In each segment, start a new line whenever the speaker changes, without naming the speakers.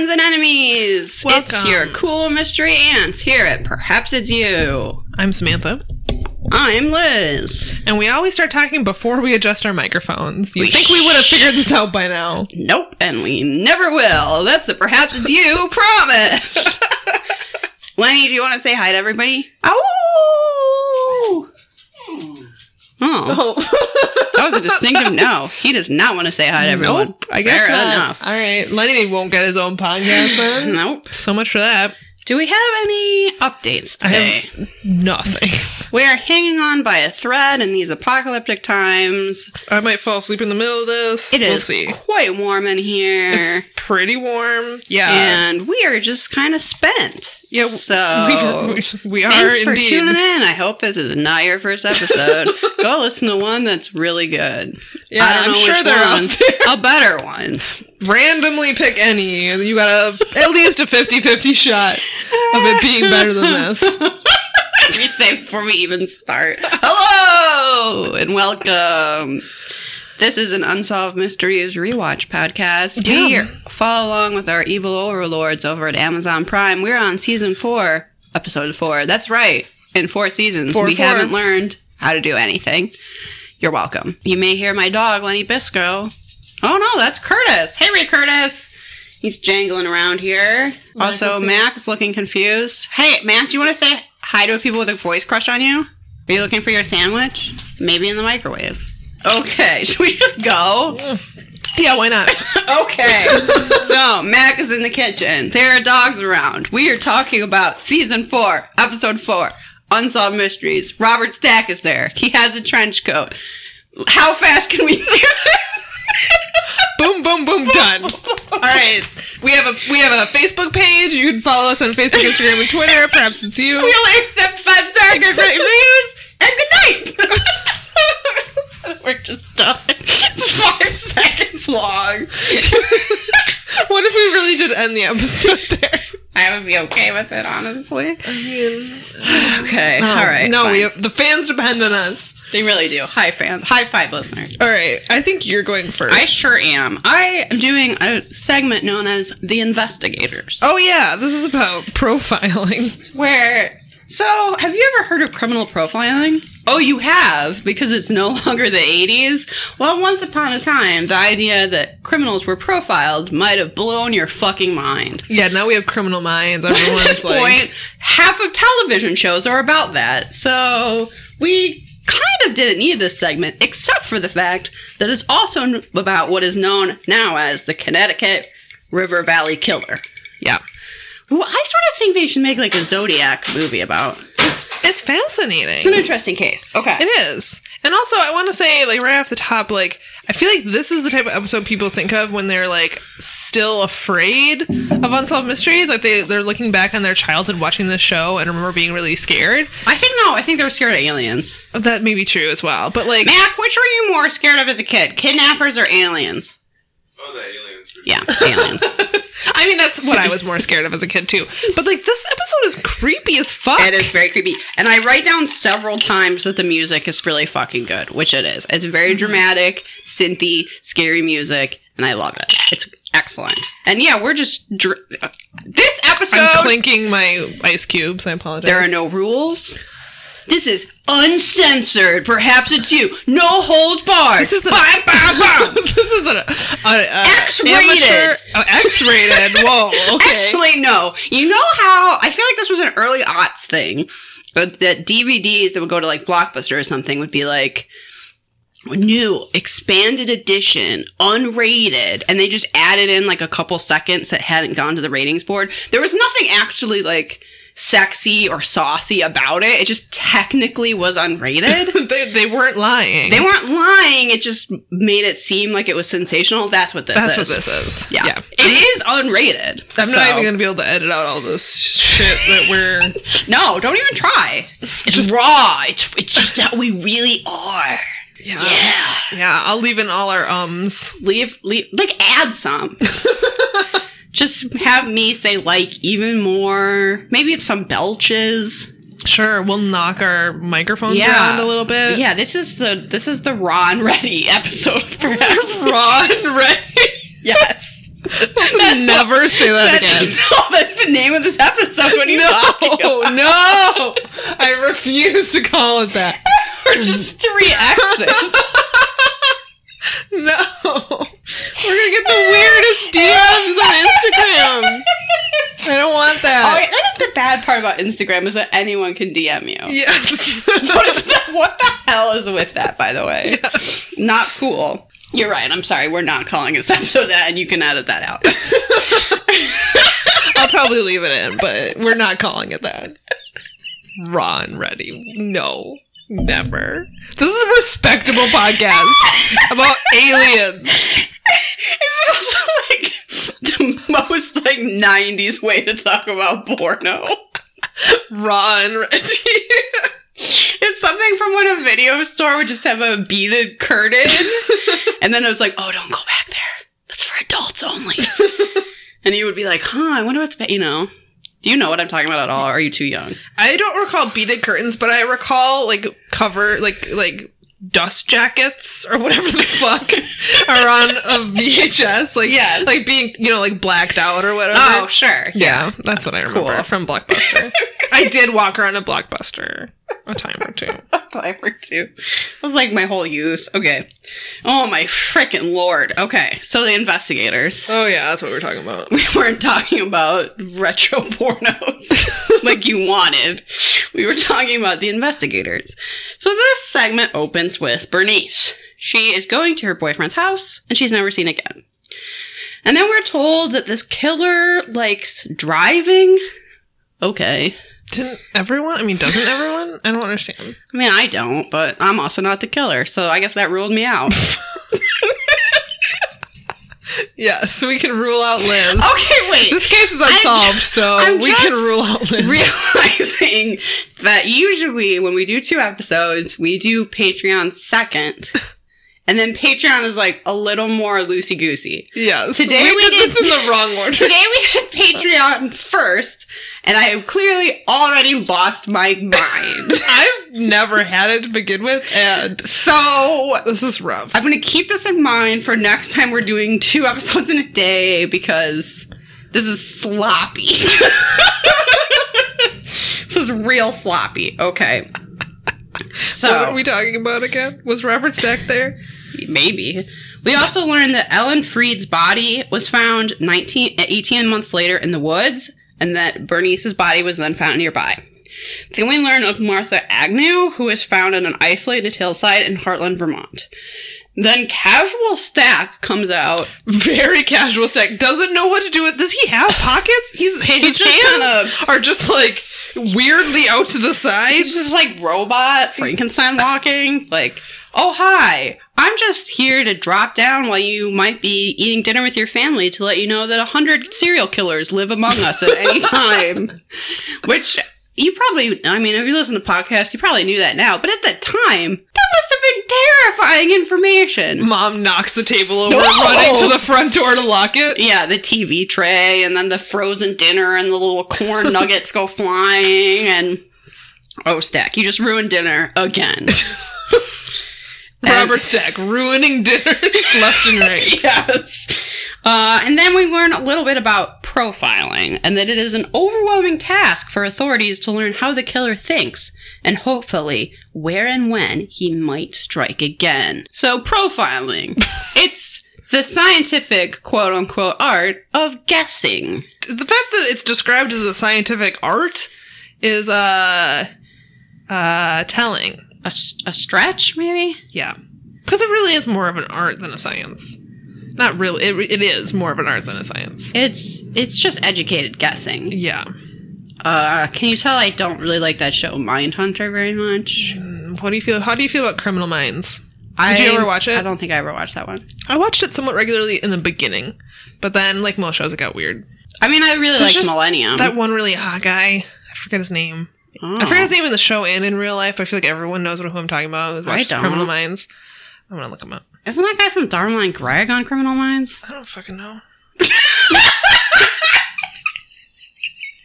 friends and enemies. It's your cool mystery ants here at Perhaps It's You.
I'm Samantha.
I'm Liz.
And we always start talking before we adjust our microphones. You'd
We
think we would have figured this out by now.
Nope, and we never will. That's the Perhaps It's You promise. Lenny, do you want to say hi to everybody? Ow! Hmm. Hmm. Oh, that was a distinctive no. He does not want to say hi to everyone.
Nope, I guess
Fair
not.
enough.
All right, Lenny won't get his own podcast then.
Nope.
so much for that.
Do we have any updates
I
today?
have nothing.
We are hanging on by a thread in these apocalyptic times.
I might fall asleep in the middle of this.
It is
we'll see.
quite warm in here.
It's pretty warm. Yeah.
and we are just kind of spent.
Yeah,
So
we, we, are
thanks for
indeed.
tuning in. I hope this is not your first episode. Go listen to one that's really good.
Yeah,
I
I'm sure they're
one.
there.
A better one.
Randomly pick any, and you got a at least a 50-50 shot of it being better than this.
we say before we even start. Hello and welcome. This is an Unsolved Mysteries rewatch podcast.
Yeah.
We follow along with our evil overlords over at Amazon Prime. We're on season four, episode four. That's right. In four seasons,
Four,
we
four.
haven't learned how to do anything. You're welcome. You may hear my dog, Lenny Bisco. Oh no, that's Curtis. Hey, Ray Curtis. He's jangling around here. Also,
Mac
is looking confused. Hey, Mac, do you want to say hi to a people with a voice crush on you? Are you looking for your sandwich? Maybe in the microwave. Okay, should we just go?
Yeah, why not?
Okay. so, Mac is in the kitchen. There are dogs around. We are talking about season four, episode four, Unsolved Mysteries. Robert Stack is there. He has a trench coat. How fast can we do this?
boom, boom, boom, done. All right, we have a we have a Facebook page. You can follow us on Facebook, Instagram, and Twitter. Perhaps it's you.
We only accept five star good reviews and good night. We're just done. It's five seconds long.
what if we really did end the episode there?
I would be okay with it, honestly.
I mean,
Okay,
no,
all right.
No,
fine.
we have, the fans depend on us.
they really do. High fans, high five, listeners.
All right, I think you're going first.
I sure am. I am doing a segment known as the investigators,
oh yeah, this is about profiling.
where. So, have you ever heard of criminal profiling? Oh, you have, because it's no longer the 80s? Well, once upon a time, the idea that criminals were profiled might have blown your fucking mind.
Yeah, now we have criminal minds.
At this
like,
point, half of television shows are about that. So we kind of didn't need this segment, except for the fact that it's also about what is known now as the Connecticut River Valley Killer.
yeah,
Who I sort of think they should make like a Zodiac movie about.
it's it's fascinating.
It's an interesting case. Okay.
It is. And also, I want to say, like, right off the top, like, I feel like this is the type of episode people think of when they're, like, still afraid of Unsolved Mysteries. Like, they, they're looking back on their childhood watching this show and remember being really scared.
I think no, I think they were scared of aliens.
That may be true as well. But, like,
Mac, which were you more scared of as a kid? Kidnappers or aliens?
Oh, the aliens. for
Yeah, aliens.
I mean, that's what I was more scared of as a kid, too. But, like, this episode is creepy as fuck.
It is very creepy. And I write down several times that the music is really fucking good, which it is. It's very mm-hmm. dramatic, synthy, scary music, and I love it. It's excellent. And yeah, we're just. Dr- uh,
this
episode.
I'm clinking my ice cubes. I apologize.
there are no rules. This is uncensored. Perhaps it's you. No hold barred.
This isn't-
Bam, bam, bam.
this is an
X-rated.
oh, X-rated. Whoa. Okay.
Actually, no. You know how I feel like this was an early aughts thing, but that DVDs that would go to like Blockbuster or something would be like new expanded edition unrated and they just added in like a couple seconds that hadn't gone to the ratings board there was nothing actually like sexy or saucy about it it just technically was unrated
they, they weren't lying.
they weren't lying it just made it seem like it was sensational that's what this
That's
is
what this is.
yeah,
yeah.
it is unrated
I'm
So-
not even going to be able to edit out all this shit that we're.
No, don't even try. It's just raw. It's it's just that we really are.
Yeah.
Yeah.
Yeah, I'll leave in all our ums.
Leave leave like add some. just have me say like even more. Maybe it's some belches.
Sure, we'll knock our microphones
Yeah.
around a little bit.
Yeah, this is the this is the raw and ready episode of perhaps.
Raw and ready.
yes.
Never say that
That's,
again.
no, that's the name of this episode. What are you
No, no, I refuse to call it that.
We're just three X's.
No, we're gonna get the weirdest DMs on Instagram. I don't want
Oh,
that.
wait, that is the bad part about Instagram is that anyone can DM you.
Yes.
What, is that, what the hell is with that, by the way? Not cool. You're right. I'm sorry. We're not calling this episode that, and you can edit that out.
I'll probably leave it in, but we're not calling it that. Raw and ready. No. Never. This is a respectable podcast about aliens.
It's also like the most like 90s way to talk about porno.
Raw and ready.
It's something from when a video store would just have a beaded curtain, and then it was like, "Oh, don't go back there. That's for adults only." and you would be like, "Huh? I wonder what's ba-, you know." Do you know what I'm talking about at all? Are you too young?
I don't recall beaded curtains, but I recall like cover like like dust jackets or whatever the fuck are on a VHS. Like
Yes.
like being you know like blacked out or whatever.
Oh, sure.
yeah, that's what I remember
Cool.
from Blockbuster. I did walk around a Blockbuster a time or two.
a time or two. It was like my whole youth. Okay. Oh my freaking lord. Okay, so the investigators.
Oh yeah, that's what we're talking about.
We weren't talking about retro pornos like you wanted. We were talking about the investigators. So this segment opens with Bernice. She is going to her boyfriend's house and she's never seen again. And then we're told that this killer likes driving. Okay.
Didn't everyone? I mean, doesn't everyone? I don't understand.
I mean, I don't, but I'm also not the killer, so I guess that ruled me out.
Yeah, so we can rule out Liz.
okay, wait.
This case is unsolved,
ju-
so
I'm
we can rule out Liz.
realizing that usually when we do two episodes, we do Patreon second. And then Patreon is like a little more loosey goosey.
yes.
Today
we,
we
did this in the wrong order.
Today we did Patreon first, and I have clearly already lost my mind.
I've never had it to begin with, and
So
this is rough.
I'm going to keep this in mind for next time we're doing two episodes in a day because this is sloppy. this is real sloppy. Okay. So
what are we talking about again? Was Robert Stack there?
maybe. We also learned that Ellen Fried's body was found 19, 18 months later in the woods, and that Bernice's body was then found nearby. Then we learn of Martha Agnew, who was found on an isolated hillside in Hartland, Vermont. Then Casual Stack comes out.
Very casual Stack doesn't know what to do with. Does he have pockets? He's his
just
hands
kind
are just like weirdly out to the sides.
He's just like robot Frankenstein walking. Like, oh hi, I'm just here to drop down while you might be eating dinner with your family to let you know that a hundred serial killers live among us at any time. Which you probably, I mean, if you listen to podcasts, you probably knew that now. But at the time, that must have been terrifying information.
Mom knocks the table over,
No!
running to the front door to lock it.
Yeah, the TV tray, and then the frozen dinner, and the little corn nuggets go flying, and oh, Stack, you just ruined dinner again.
Robert Stack ruining dinners left and right.
yes. Uh, and then we learn a little bit about profiling, and that it is an overwhelming task for authorities to learn how the killer thinks, and hopefully where and when he might strike again. So, profiling. it's the scientific quote unquote art of guessing.
The fact that it's described as a scientific art is uh uh telling.
A, a stretch, maybe?
Yeah. Because it really is more of an art than a science. Not really. It, it is more of an art than a science.
It's it's just educated guessing.
Yeah.
Uh, can you tell I don't really like that show Mindhunter very much?
What do you feel? How do you feel about Criminal Minds? Did you ever watch it?
I don't think I ever watched that one.
I watched it somewhat regularly in the beginning, but then, like most shows, it got weird.
I mean, I really
like
Millennium.
That one really hot guy. I forget his name.
Oh.
I forget his oh. name in the show and in real life. I feel like everyone knows what, who I'm talking about. Who's
I
watched
don't.
Criminal Minds. I'm gonna look him up.
Isn't that guy from Dharma and Greg on Criminal Minds?
I don't fucking know.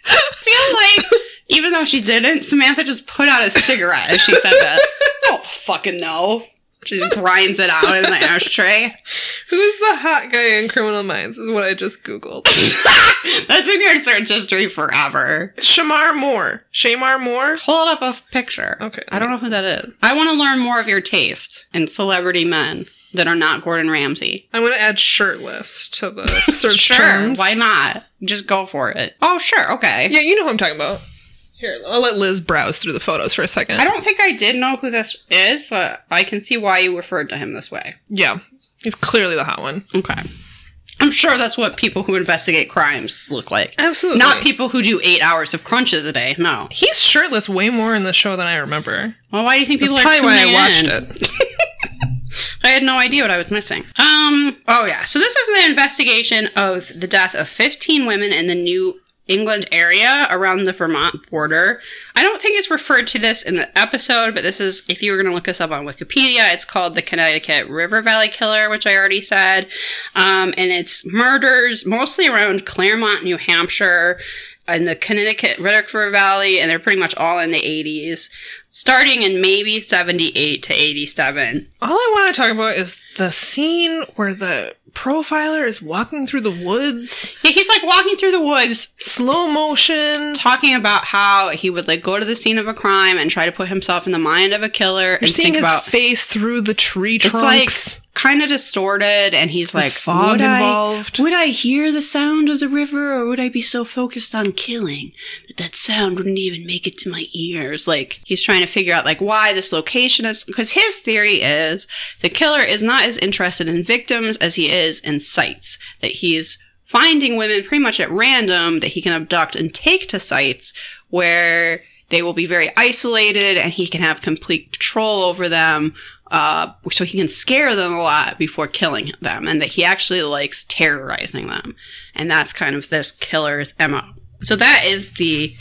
I feel like, even though she didn't, Samantha just put out a cigarette as she said that. I don't fucking know. She just grinds it out in the ashtray.
Who's the hot guy in Criminal Minds? Is what I just googled.
That's in your search history forever.
Shemar Moore. Shemar Moore.
Hold up a picture.
Okay.
I don't know who that is. I want to learn more of your taste in celebrity men that are not Gordon Ramsay.
I'm gonna add shirtless to the search
Sure,
terms.
why not? Just go for it. Oh, sure, okay.
Yeah, you know who I'm talking about. Here, I'll let Liz browse through the photos for a second.
I don't think I did know who this is, but I can see why you referred to him this way.
Yeah, he's clearly the hot one.
Okay. I'm sure that's what people who investigate crimes look like.
Absolutely.
Not people who do eight hours of crunches a day. No.
He's shirtless way more in the show than I remember.
Well, why do you think
That's
people
probably
are
why I watched
in?
it.
I had no idea what I was missing. Um. Oh yeah. So this is the investigation of the death of 15 women in the New England area around the Vermont border. I don't think it's referred to this in the episode, but this is if you were going to look this up on Wikipedia, it's called the Connecticut River Valley Killer, which I already said. Um, and it's murders mostly around Claremont, New Hampshire. In the Connecticut River Valley, and they're pretty much all in the 80s, starting in maybe 78 to 87.
All I want to talk about is the scene where the profiler is walking through the woods,
Yeah, he's like walking through the woods,
slow motion.
talking about how he would like go to the scene of a crime and try to put himself in the mind of a killer
You're
and
seeing
think
his
about.
face through the tree
It's
trunks.
like kind of distorted, and he's like,
fog
would
involved.
I, would I hear the sound of the river, or would I be so focused on killing that that sound wouldn't even make it to my ears? Like he's trying to figure out like why this location is because his theory is the killer is not as interested in victims as he is in sites. That he's finding women pretty much at random that he can abduct and take to sites where they will be very isolated and he can have complete control over them uh, so he can scare them a lot before killing them and that he actually likes terrorizing them and that's kind of this killer's mo so that is the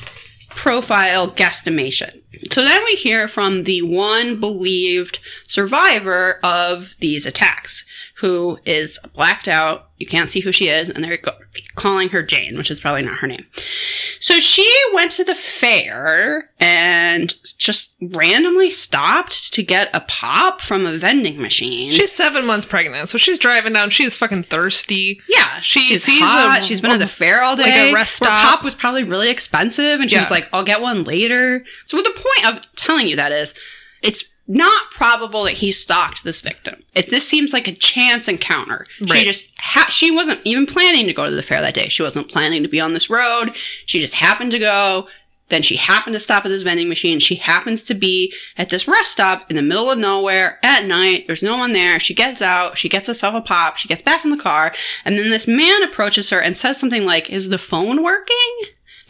profile guesstimation. So then we hear from the one believed survivor of these attacks who is blacked out you can't see who she is and they're calling her jane which is probably not her name so she went to the fair and just randomly stopped to get a pop from a vending machine.
She's seven months pregnant, so she's driving down. She's fucking thirsty.
yeah, she
she
she's
sees
hot.
a-
she's been at the fair all day.
like a rest stop.
pop was probably really expensive, and she was like, "I'll get one later." So, what the point of telling you that is, it's not probable that he stalked this victim. If this seems like a chance encounter, she just ha- she wasn't even planning to go to the fair that day. She wasn't planning to be on this road. She just happened to go. Then she happened to stop at this vending machine. She happens to be at this rest stop in the middle of nowhere at night. There's no one there. She gets out. She gets herself a pop. She gets back in the car. And then this man approaches her and says something like, Is the phone working?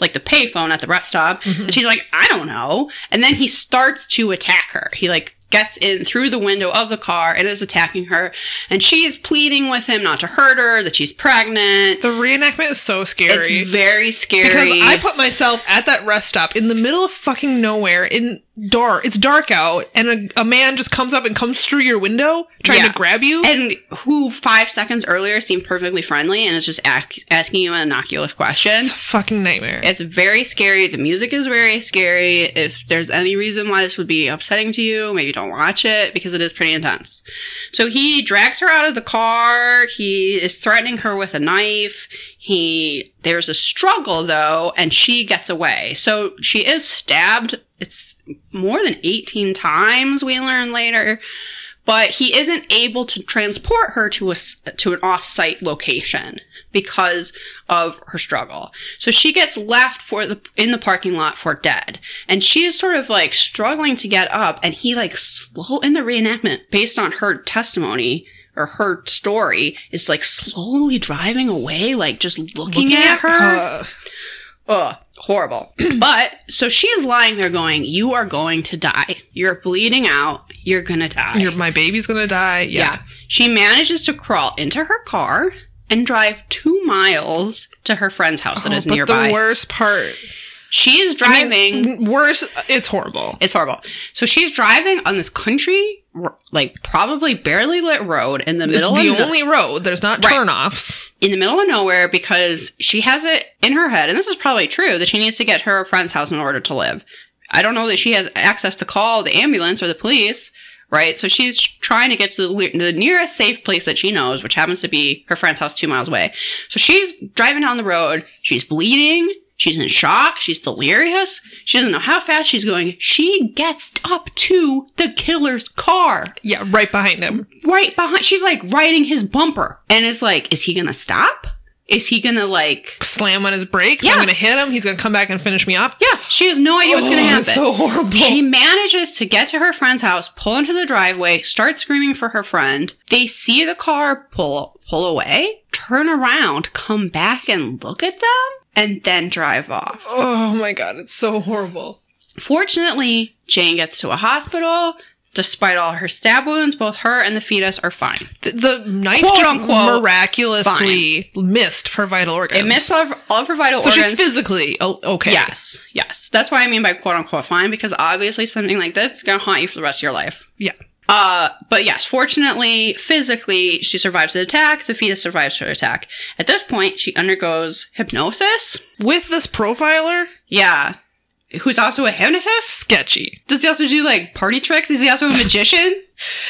Like the payphone at the rest stop. And mm-hmm. she's like, I don't know. And then he starts to attack her. He like gets in through the window of the car and is attacking her. And she is pleading with him not to hurt her, that she's pregnant.
The reenactment is so scary.
It's very scary.
because I put myself at that rest stop in the middle of fucking nowhere in dark. It's dark out, and a, a man just comes up and comes through your window trying
Yeah.
to grab you.
and who five seconds earlier seemed perfectly friendly and is just ask, asking you an innocuous question.
It's a fucking nightmare.
It's very scary. The music is very scary. If there's any reason why this would be upsetting to you, maybe don't watch it because it is pretty intense. So he drags her out of the car. He is threatening her with a knife. He there's a struggle though, and she gets away. So she is stabbed. It's more than 18 times. We learn later but he isn't able to transport her to a to an off-site location because of her struggle. So she gets left for the in the parking lot for dead, and she is sort of like struggling to get up, and he like slow in the reenactment based on her testimony or her story is like slowly driving away, like just looking, at, her.
uh,
Ugh, horrible. but so she is lying there going, "You are going to die. You're bleeding out. You're gonna die."
your, my baby's gonna die.
yeah.
Yeah.
She manages to crawl into her car and drive two miles to her friend's house that
Oh,
is
but
nearby.
the worst part.
She is
I
driving.
mean, worse. It's horrible.
it's horrible. So she's driving on this country, like probably barely lit road in the middle.
It's the
of no-
only road. There's not
Right.
turnoffs.
in the middle of nowhere because she has it in her head, and this is probably true, that she needs to get her friend's house in order to live. I don't know that she has access to call the ambulance or the police right? So she's trying to get to the, the nearest safe place that she knows, which happens to be her friend's house two miles away. So she's driving down the road. She's bleeding. She's in shock. She's delirious. She doesn't know how fast she's going. She gets up to the killer's car
Yeah, right behind him.
right behind. She's like riding his bumper and is like, is he going to stop? Is he going to like,
Slam on his brakes.
Yeah.
I'm gonna hit him. He's gonna come back and finish me off.
yeah, she has no idea what's going to
Oh,
happen.
it's so horrible.
She manages to get to her friend's house, pull into the driveway, start screaming for her friend. They see the car pull pull away, turn around, come back and look at them, and then drive off.
oh my god, it's so horrible.
Fortunately, Jane gets to a hospital. Despite all her stab wounds, both her and the fetus are fine.
The, the knife
Quote,
just
unquote,
miraculously missed her vital organs.
It missed all of, all of her vital
so
organs.
So she's physically okay.
Yes, yes. That's what I mean by quote unquote fine, because obviously something like this is going to haunt you for the rest of your life.
Yeah.
Uh, but yes, fortunately, physically, she survives the attack. The fetus survives her attack. At this point, she undergoes hypnosis.
With this profiler,
Yeah. Who's also a hypnotist?
sketchy.
Does he also do like party tricks? Is he also a magician?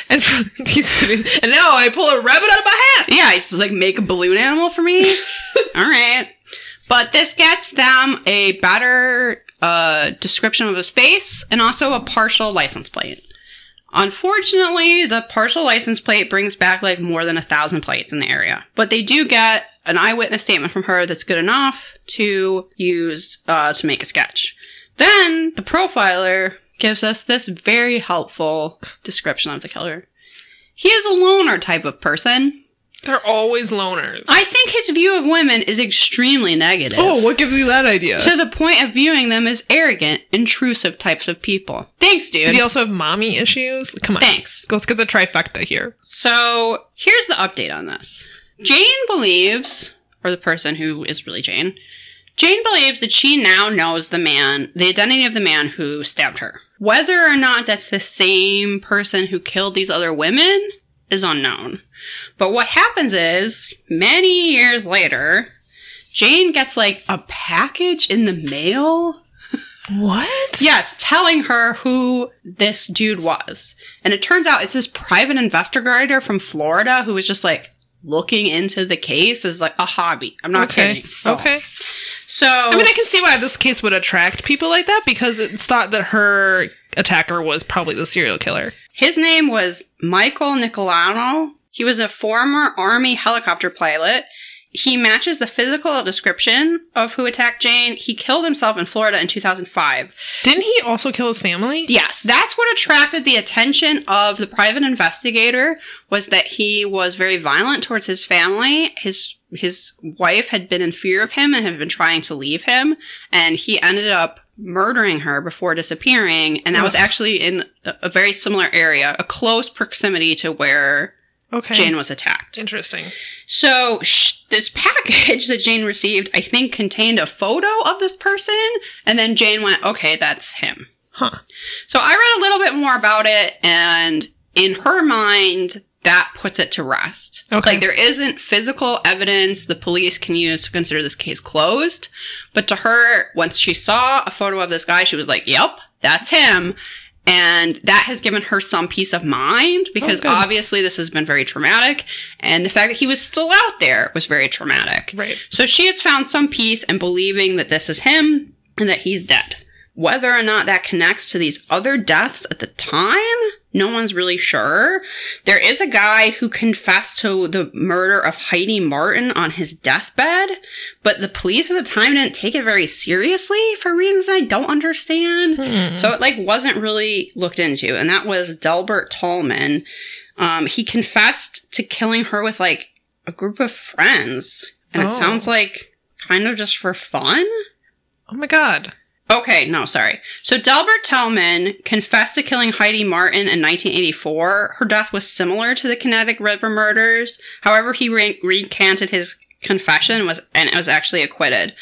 And he's sitting, and now I pull a rabbit out of my hat.
yeah, he just like make a balloon animal for me. All right. But this gets them a better uh, description of his face and also a partial license plate. Unfortunately, the partial license plate brings back like more than a thousand plates in the area. But they do get an eyewitness statement from her that's good enough to use uh, to make a sketch. Then the profiler gives us this very helpful description of the killer. He is a loner type of person.
They're always loners.
I think his view of women is extremely negative.
oh, what gives you that idea?
To the point of viewing them as arrogant, intrusive types of people. Thanks, dude.
Did he also have mommy issues? Come on.
Thanks.
Let's get the trifecta here.
So here's the update on this. Jane believes, or the person who is really Jane, Jane believes that she now knows the man, the identity of the man who stabbed her. Whether or not that's the same person who killed these other women is unknown. But what happens is, many years later, Jane gets like a package in the mail
What?
Yes, telling her who this dude was. And it turns out it's this private investigator from Florida who was just like looking into the case as like a hobby. I'm not
okay.
kidding. Oh.
Okay.
So
I mean, I can see why this case would attract people like that because it's thought that her attacker was probably the serial killer.
his name was Michael Nicolaou. He was a former Army helicopter pilot. He matches the physical description of who attacked Jane. He killed himself in Florida in 2005.
Didn't he also kill his family?
Yes, that's what attracted the attention of the private investigator was that he was very violent towards his family. His his wife had been in fear of him and had been trying to leave him, and he ended up murdering her before disappearing. And that was actually in a, a very similar area, a close proximity to where
Okay.
Jane was attacked.
Interesting.
So sh- this package that Jane received, I think, contained a photo of this person, and then Jane went, "Okay, that's him."
Huh.
So I read a little bit more about it, and in her mind, that puts it to rest.
Okay.
Like there isn't physical evidence the police can use to consider this case closed. But to her, once she saw a photo of this guy, she was like, "Yep, that's him." And that has given her some peace of mind oh, because
Oh,
obviously this has been very traumatic. And the fact that he was still out there was very traumatic.
Right.
So she has found some peace in believing that this is him and that he's dead. Whether or not that connects to these other deaths at the time, no one's really sure. There is a guy who confessed to the murder of Heidi Martin on his deathbed, but the police at the time didn't take it very seriously for reasons I don't understand.
Hmm.
So it like wasn't really looked into, and that was Delbert Tallman. Um, he confessed to killing her with like a group of friends, and
Oh.
it sounds like kind of just for fun.
Oh my god.
Okay, no, sorry. So Delbert Tellman confessed to killing Heidi Martin in 1984. Her death was similar to the Connecticut River murders. However, he re- recanted his confession was and was actually acquitted.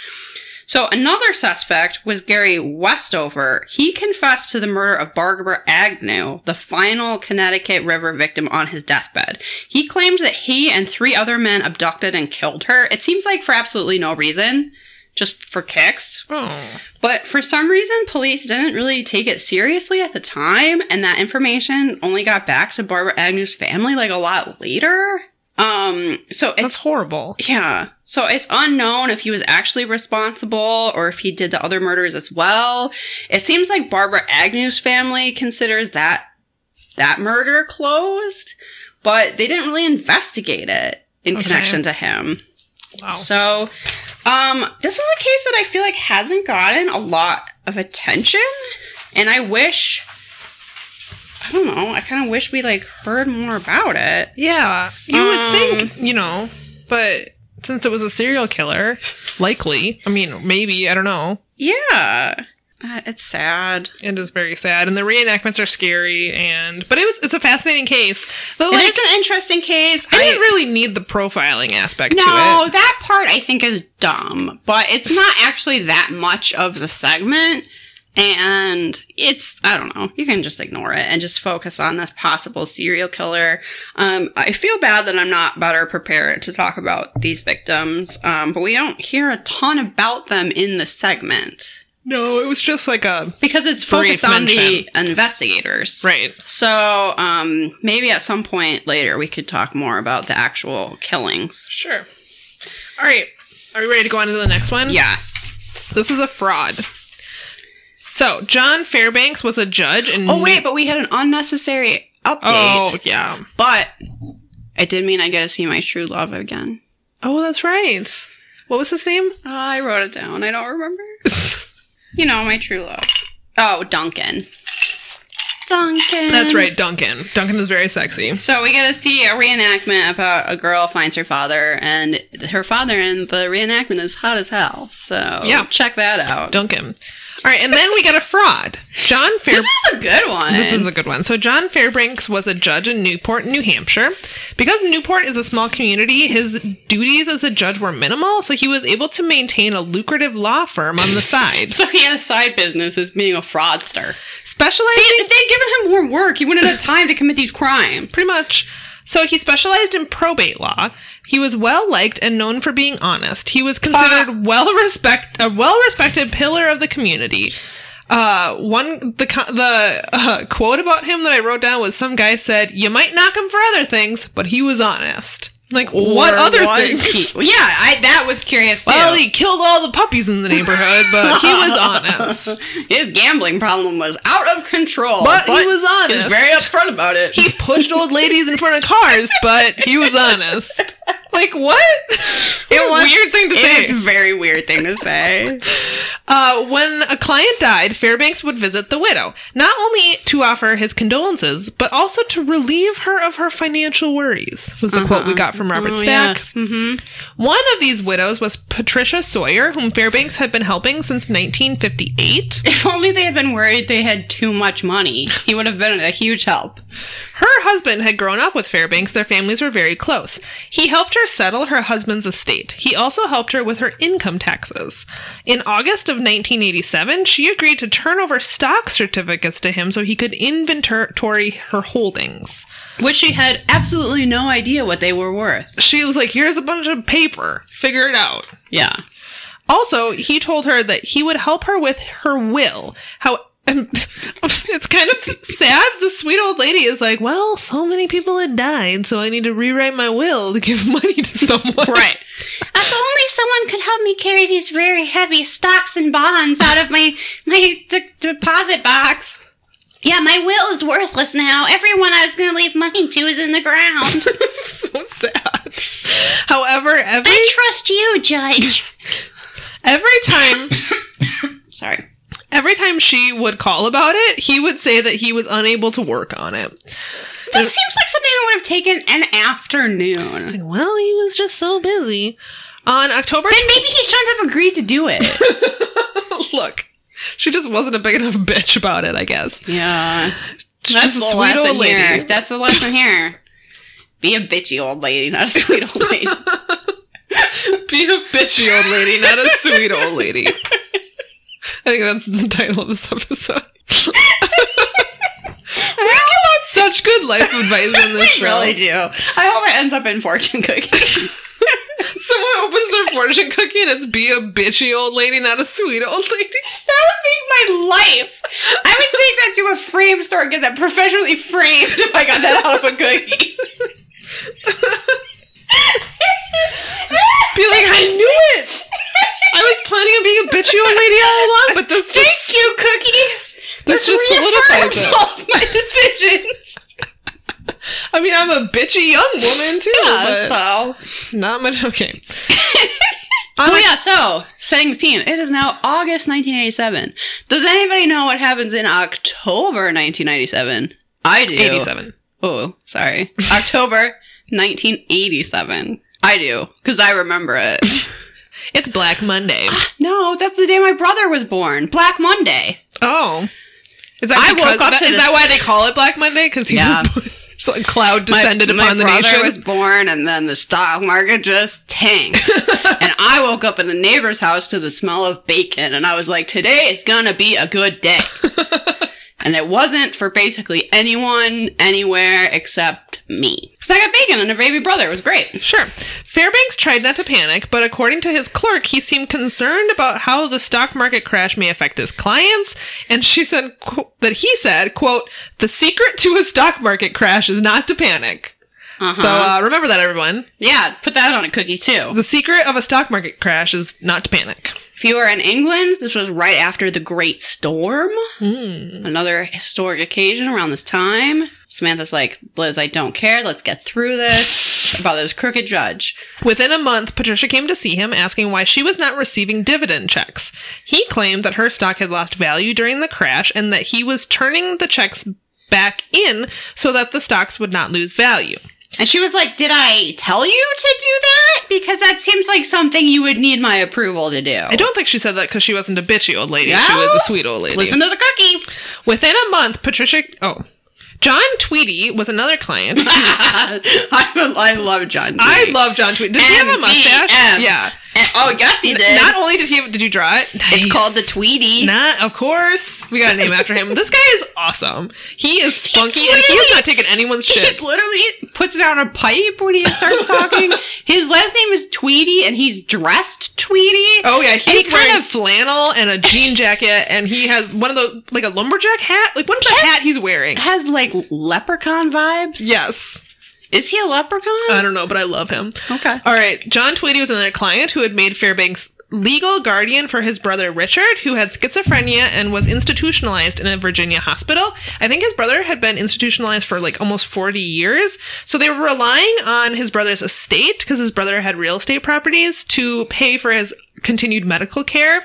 So another suspect was Gary Westover. He confessed to the murder of Barbara Agnew, the final Connecticut River victim on his deathbed. He claimed that he and three other men abducted and killed her. It seems like for absolutely no reason. just for kicks.
Oh.
But for some reason, police didn't really take it seriously at the time, and that information only got back to Barbara Agnew's family like a lot later. Um, so
That's
it's
horrible.
yeah, so it's unknown if he was actually responsible or if he did the other murders as well. It seems like Barbara Agnew's family considers that that murder closed, but they didn't really investigate it in
Okay.
connection to him.
Wow.
So, um, this is a case that I feel like hasn't gotten a lot of attention, and I wish. I don't know. I kind of wish we like heard more about it.
Yeah, you would
Um,
think, you know, but since it was a serial killer, likely. I mean, maybe I don't know.
Yeah, it's sad.
It is very sad, and the reenactments are scary. And but it was it's a fascinating case. The,
it
like,
is an interesting case.
I didn't really need the profiling aspect
no,
to it.
that part I think is dumb, but it's not actually that much of the segment. And it's, I don't know, you can just ignore it and just focus on this possible serial killer. Um, I feel bad that I'm not better prepared to talk about these victims, um, but we don't hear a ton about them in the segment
No, it was just like a
because it's focused on the investigators.
right.
So, um, maybe at some point later we could talk more about the actual killings.
Sure. All right. Are we ready to go on to the next one?
Yes.
This is a fraud. So, John Fairbanks was a judge and
Oh wait, but we had an unnecessary update.
Oh, yeah.
But it did mean I get to see my true love again.
Oh, that's right. What was his name?
Oh, I wrote it down. I don't remember. You know, my true love. Oh, Duncan. Duncan.
That's right, Duncan. Duncan is very sexy.
So we get to see a reenactment about a girl finds her father, and her father in the reenactment is hot as hell. So
Yeah.
check that out.
Duncan. All right, and then we get a fraud. John Fair.
This is a good one.
This is a good one. So, John Fairbanks was a judge in Newport, New Hampshire. Because Newport is a small community, his duties as a judge were minimal, so he was able to maintain a lucrative law firm on the side.
so he had a side business as being a fraudster.
Specializing
See, if they'd given him more work, he wouldn't have time to commit these crimes.
pretty much. So he specialized in probate law. He was well liked and known for being honest. He was considered well respect a well respected pillar of the community. Uh, one the the uh, quote about him that I wrote down was some guy said, "You might knock him for other things, but he was honest." Like what other things?
yeah, I that was curious too.
Well, he killed all the puppies in the neighborhood, but he was honest.
His gambling problem was out of control,
But he was honest.
He was very upfront about it.
He pushed old ladies in front of cars, but he was honest. Like what?
it
was a weird thing to say.
It's a very weird thing to say.
Uh, when a client died, Fairbanks would visit the widow, not only to offer his condolences, but also to relieve her of her financial worries. Was the quote we got from Robert
Oh,
Stack.
yes. Mhm.
One of these widows was Patricia Sawyer, whom Fairbanks had been helping since 1958.
If only they had been worried they had too much money, he would have been a huge help.
Her husband had grown up with Fairbanks. Their families were very close. He helped her settle her husband's estate. He also helped her with her income taxes. In August of 1987, she agreed to turn over stock certificates to him so he could inventory her holdings.
Which she had absolutely no idea what they were worth.
She was like, Here's a bunch of paper. Figure it out.
Yeah.
Also, he told her that he would help her with her will. How um, it's kind of sad. The sweet old lady is like, "Well, so many people had died, so I need to rewrite my will to give money to someone."
Right. If only someone could help me carry these very heavy stocks and bonds out of my my de- deposit box. Yeah, my will is worthless now. Everyone I was going to leave money to is in the ground.
so sad. However, every
I trust you, Judge.
every time
Sorry.
Every time she would call about it, he would say that he was unable to work on it.
This seems like something that would have taken an afternoon.
Like, well, he was just so busy. On October
Then maybe he shouldn't have agreed to do it.
look, she just wasn't a big enough bitch about it. I guess.
yeah.
that's just a
the
sweet old lady.
Here. That's the lesson here. Be a bitchy old lady, not a sweet old lady.
Be a bitchy old lady, not a sweet old lady. I think that's the title of this episode. we give out such good life advice in this show.
really do. I hope it ends up in fortune cookies.
Someone opens their fortune cookie and it's be a bitchy old lady, not a sweet old lady.
That would make my life. I would take that to a frame store and get that professionally framed if I got that out of a cookie.
Be like, I knew it. I was planning on being a bitchy old lady all along, but this
Thank
just
you, Cookie.
this just solidifies it.
all of my decisions.
I mean, I'm a bitchy young woman too,
Yeah, so.
not much. Okay.
Oh yeah, so setting the scene. It is now August 1987. Does anybody know what happens in October 1997? I do.
87.
Oh, sorry. October 1987. I do, because I remember it.
It's Black Monday.
Ah, no, that's the day my brother was born. Black Monday.
Oh. Is that,
I woke up
that- is that why they call it Black Monday? Because he
Yeah.
was born, so a cloud descended
my,
upon the nation.
My brother was born, and then the stock market just tanked. and I woke up in the neighbor's house to the smell of bacon, and I was like, "Today is gonna be a good day." and it wasn't for basically anyone, anywhere except me, because I got bacon and a baby brother. It was great.
Sure. Fairbanks tried not to panic, but according to his clerk, he seemed concerned about how the stock market crash may affect his clients. And she said qu- that he said, quote, the secret to a stock market crash is not to panic.
Uh-huh.
So uh, remember that, everyone.
yeah, put that on a cookie too.
The secret of a stock market crash is not to panic.
If you were in England, this was right after the Great Storm.
Hmm.
Another historic occasion around this time. Samantha's like, Liz, I don't care. Let's get through this about this crooked judge.
Within a month, Patricia came to see him asking why she was not receiving dividend checks. He claimed that her stock had lost value during the crash and that he was turning the checks back in so that the stocks would not lose value.
And she was like, Did I tell you to do that? Because that seems like something you would need my approval to do.
I don't think she said that because she wasn't a bitchy old lady. She was a sweet old lady.
Listen to the cookie.
Within a month, Patricia. Oh. John Tweedy was another client.
I, I love John. Tweedy.
I love John Tweedy. Did he have a mustache?
MVM.
Yeah.
And- oh, yes, he did.
Not only did he did you draw it?
it's called the Tweedy.
Not, of course. We got a name after him. This guy is awesome. He is spunky and he is not taking anyone's shit.
just literally puts down a pipe when he starts talking. His last name is Tweedy, and he's dressed Tweety.
Oh yeah, he's
he
wearing
kind of
flannel and a jean jacket, and he has one of those like a lumberjack hat. Like what is that hat he's wearing?
has like leprechaun vibes.
Yes,
Is he a leprechaun?
I don't know, but I love him.
okay.
All right, John Tweedy was another client who had made Fairbanks legal guardian for his brother Richard, who had schizophrenia and was institutionalized in a Virginia hospital. I think his brother had been institutionalized for like almost 40 years. So they were relying on his brother's estate, because his brother had real estate properties, to pay for his continued medical care.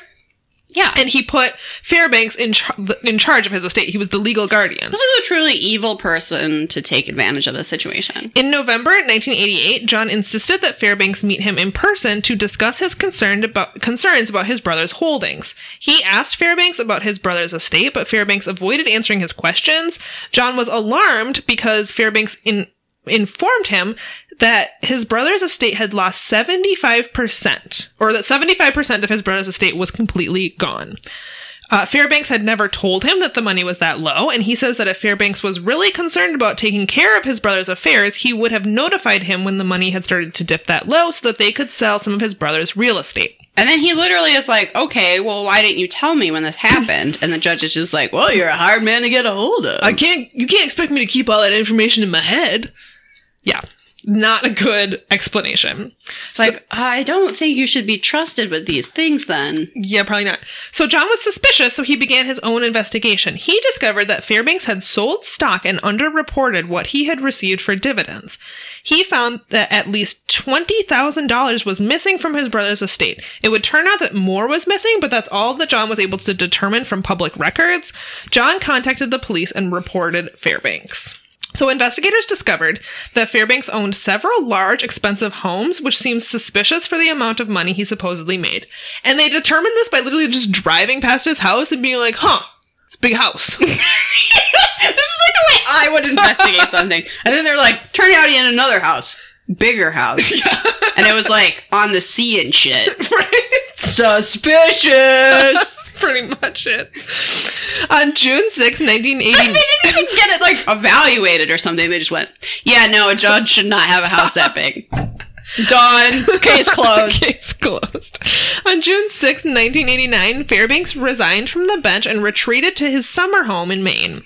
Yeah.
And he put Fairbanks in, char- in charge of his estate. He was the legal guardian.
this is a truly evil person to take advantage of the situation.
In November 1988, John insisted that Fairbanks meet him in person to discuss his concern about, concerns about his brother's holdings. He asked Fairbanks about his brother's estate, but Fairbanks avoided answering his questions. John was alarmed because Fairbanks in, informed him that his brother's estate had lost 75%, or that 75% of his brother's estate was completely gone. Uh, Fairbanks had never told him that the money was that low, and he says that if Fairbanks was really concerned about taking care of his brother's affairs, he would have notified him when the money had started to dip that low so that they could sell some of his brother's real estate.
And then he literally is like, okay, well, why didn't you tell me when this happened? And the judge is just like, well, you're a hard man to get a hold of.
I can't, you can't expect me to keep all that information in my head. Yeah, not a good explanation.
It's like, I don't think you should be trusted with these things then.
Yeah, probably not. So John was suspicious, so he began his own investigation. He discovered that Fairbanks had sold stock and underreported what he had received for dividends. He found that at least $20,000 was missing from his brother's estate. It would turn out that more was missing, but that's all that John was able to determine from public records. John contacted the police and reported Fairbanks. So investigators discovered that Fairbanks owned several large, expensive homes, which seems suspicious for the amount of money he supposedly made. And they determined this by literally just driving past his house and being like, huh, it's a big house.
this is like the way I would investigate something. And then they're like, turn out he had another house. Bigger house. And it was like on the sea and shit.
right?
Suspicious.
Pretty much it. On June 6, 1980.
they didn't even get it like evaluated or something. They just went, yeah, no, a judge should not have a house that big. Done. Case closed.
Case closed. On June 6, 1989, Fairbanks resigned from the bench and retreated to his summer home in Maine.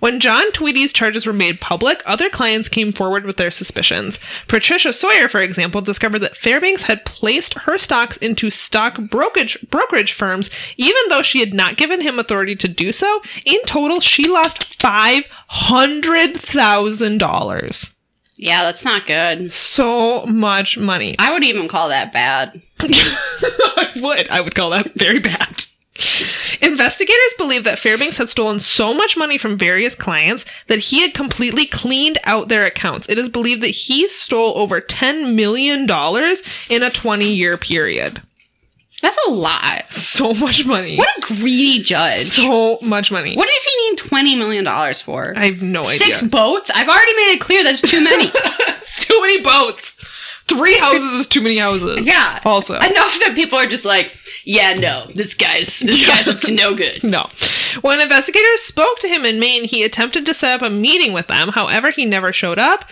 When John Tweedy's charges were made public, other clients came forward with their suspicions. Patricia Sawyer, for example, discovered that Fairbanks had placed her stocks into stock brokerage brokerage firms, even though she had not given him authority to do so. In total, she lost five hundred thousand dollars.
Yeah, that's not good.
So much money.
I would even call that bad.
I would. I would call that very bad. Investigators believe that Fairbanks had stolen so much money from various clients that he had completely cleaned out their accounts. It is believed that he stole over $10 million in a 20 year period.
That's a lot.
So much money.
What a greedy judge.
So much money.
what does he need $20 million for?
I have no
Six
idea.
boats? I've already made it clear that's too many.
too many boats. Three houses is too many houses.
yeah.
Also.
Enough that people are just like, yeah, no, this guy's this guy's up to no good.
No. When investigators spoke to him in Maine, he attempted to set up a meeting with them. However, he never showed up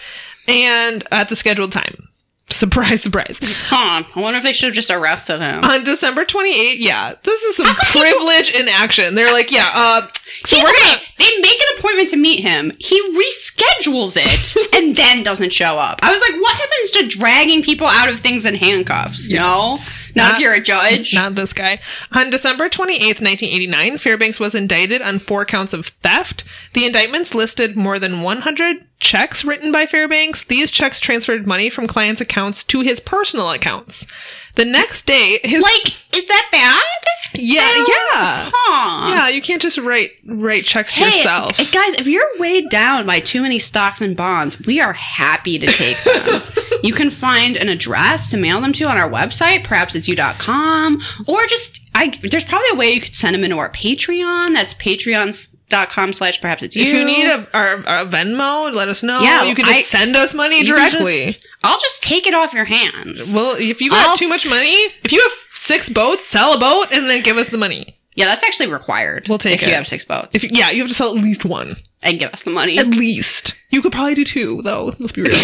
and at the scheduled time. Surprise, surprise.
Huh. I wonder if they should have just arrested him.
On December 28th, yeah, this is some
come people-
privilege in action. They're like, yeah, uh, so we're gonna.
they make an appointment to meet him. He reschedules it and then doesn't show up. I was like, what happens to dragging people out of things in handcuffs? No, not,
Not-
if you're a judge.
Not this guy. On December 28th, 1989, Fairbanks was indicted on four counts of theft. The indictments listed more than 100 checks written by Fairbanks. These checks transferred money from clients' accounts to his personal accounts. The next day, his
like, is that bad?
yeah, yeah,
Huh.
yeah. You can't just write write checks to
Hey,
yourself.
guys, if you're weighed down by too many stocks and bonds, we are happy to take them. You can find an address to mail them to on our website, perhaps it's you.com, or just I there's probably a way you could send them into our Patreon. That's patreon.com slash perhaps it's you.
If you need a, our, our Venmo, let us know.
Yeah,
you can just
I-
send us money directly.
just- I'll just take it off your hands.
well, if you got
I'll-
too much money, if you have six boats, sell a boat and then give us the money.
Yeah, that's actually required.
We'll take
if
it.
you have six boats
If you, yeah, you have to sell at least one.
and give us the money.
At least. You could probably do two, though. Let's be real.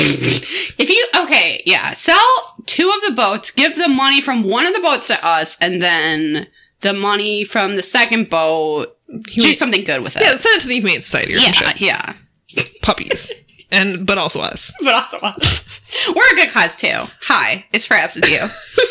If you okay, yeah, sell two of the boats, give the money from one of the boats to us, and then the money from the second boat, do something good with it.
yeah, send it to the Humane Society or
yeah,
some shit.
yeah.
Puppies. And but also us.
But also us. We're a good cause too. Hi, it's perhaps it's you.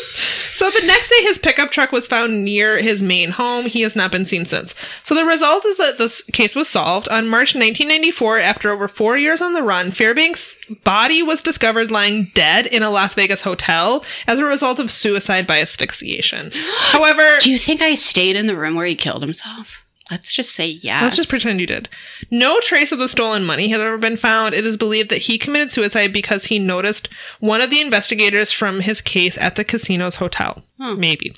So the next day, his pickup truck was found near his main home. He has not been seen since. So the result is that this case was solved. On March 1994, after over four years on the run, Fairbanks' body was discovered lying dead in a Las Vegas hotel as a result of suicide by asphyxiation. However,
do you think I stayed in the room where he killed himself? Let's just say yes.
Let's just pretend you did. No trace of the stolen money has ever been found. It is believed that he committed suicide because he noticed one of the investigators from his case at the casino's hotel.
Hmm.
Maybe.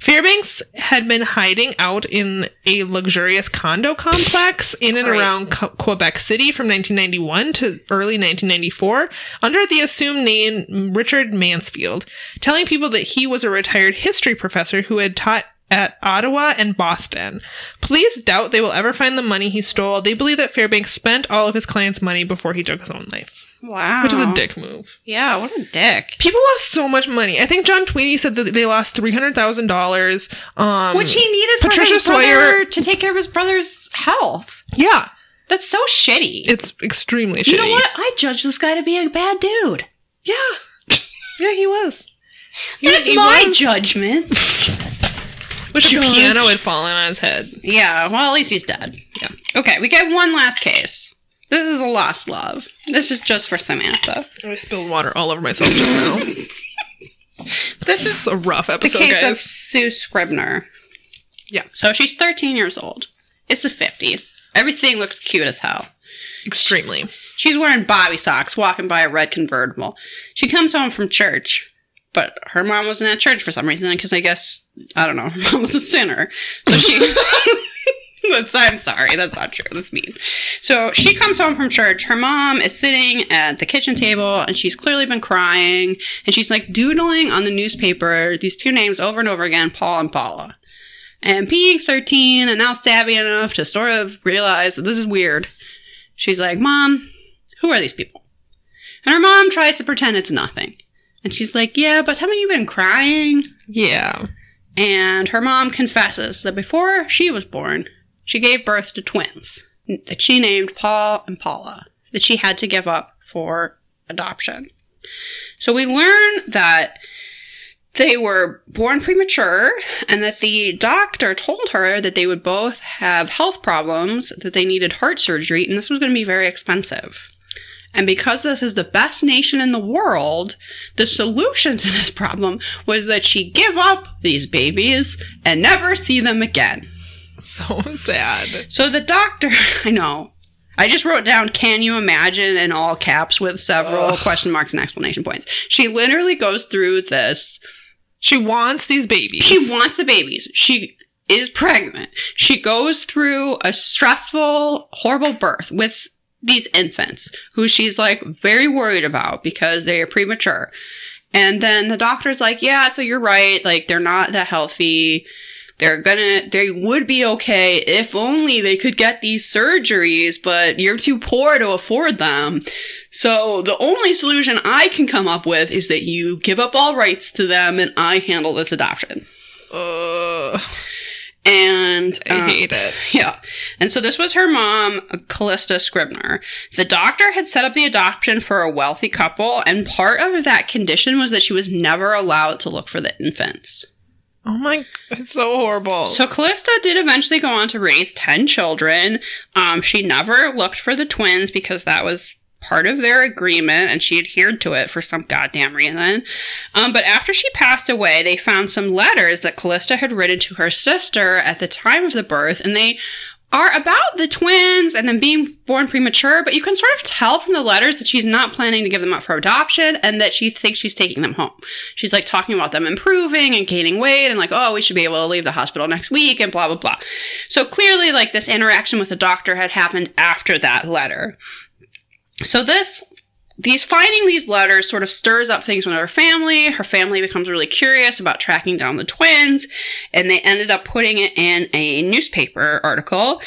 Fairbanks had been hiding out in a luxurious condo complex in and
Right.
around Co- Quebec City from 1991 to early 1994 under the assumed name Richard Mansfield, telling people that he was a retired history professor who had taught at Ottawa and Boston. Police doubt they will ever find the money he stole. They believe that Fairbanks spent all of his clients' money before he took his own life,
Wow.
which is a dick move.
Yeah, what a dick.
People lost so much money. I think John Tweedy said that they lost three hundred thousand dollars. Um,
Which he needed for
Patricia
his brother
Sawyer-
to take care of his brother's health.
yeah,
That's so shitty.
it's extremely shitty.
you know what? I judge this guy to be a bad dude.
Yeah, yeah, he was. He-
That's
he
my
was-
judgment.
Wish a
Judge.
piano had fallen on his head.
Yeah, well, at least he's dead. Yeah. Okay, we get one last case. This is a lost love. This is just for Samantha.
I spilled water all over myself just now.
This is
a rough episode, the
case of. Sue Scribner.
Yeah.
So she's 13 years old. It's the 50s. Everything looks cute as hell.
Extremely.
She's wearing bobby socks, walking by a red convertible. She comes home from church, but her mom wasn't at church for some reason because I guess I don't know. Mom was a sinner, so she. That's, I'm sorry, that's not true. That's mean. So she comes home from church. Her mom is sitting at the kitchen table and she's clearly been crying. And she's like doodling on the newspaper these two names over and over again Paul and Paula. And being 13 and now savvy enough to sort of realize that this is weird, she's like, Mom, who are these people? And her mom tries to pretend it's nothing. And she's like, Yeah, but haven't you been crying?
Yeah.
And her mom confesses that before she was born, she gave birth to twins that she named Paul and Paula, that she had to give up for adoption. So we learn that they were born premature and that the doctor told her that they would both have health problems, that they needed heart surgery, and this was going to be very expensive. And because this is the best nation in the world, the solution to this problem was that she give up these babies and never see them again.
So sad.
So the doctor, I know. I just wrote down, can you imagine in all caps with several
Ugh.
question marks and explanation points. She literally goes through this.
She wants these babies.
She wants the babies. She is pregnant. She goes through a stressful, horrible birth with these infants who she's like very worried about because they are premature. And then the doctor's like, yeah, so you're right. Like they're not that healthy. They're gonna, they would be okay if only they could get these surgeries, but you're too poor to afford them. So the only solution I can come up with is that you give up all rights to them and I handle this adoption.
Ugh,
And
I
um,
hate it.
yeah. And so this was her mom, Callista Scribner. The doctor had set up the adoption for a wealthy couple, and part of that condition was that she was never allowed to look for the infants.
Oh my, it's so horrible.
So Callista did eventually go on to raise 10 children. Um, she never looked for the twins because that was part of their agreement and she adhered to it for some goddamn reason. Um, but after she passed away, they found some letters that Callista had written to her sister at the time of the birth, and they are about the twins and them being born premature, but you can sort of tell from the letters that she's not planning to give them up for adoption and that she thinks she's taking them home. She's like talking about them improving and gaining weight and like, oh, we should be able to leave the hospital next week and blah, blah, blah. So clearly, like, this interaction with the doctor had happened after that letter. So this these finding these letters sort of stirs up things with her family. Her family becomes really curious about tracking down the twins, and they ended up putting it in a newspaper article,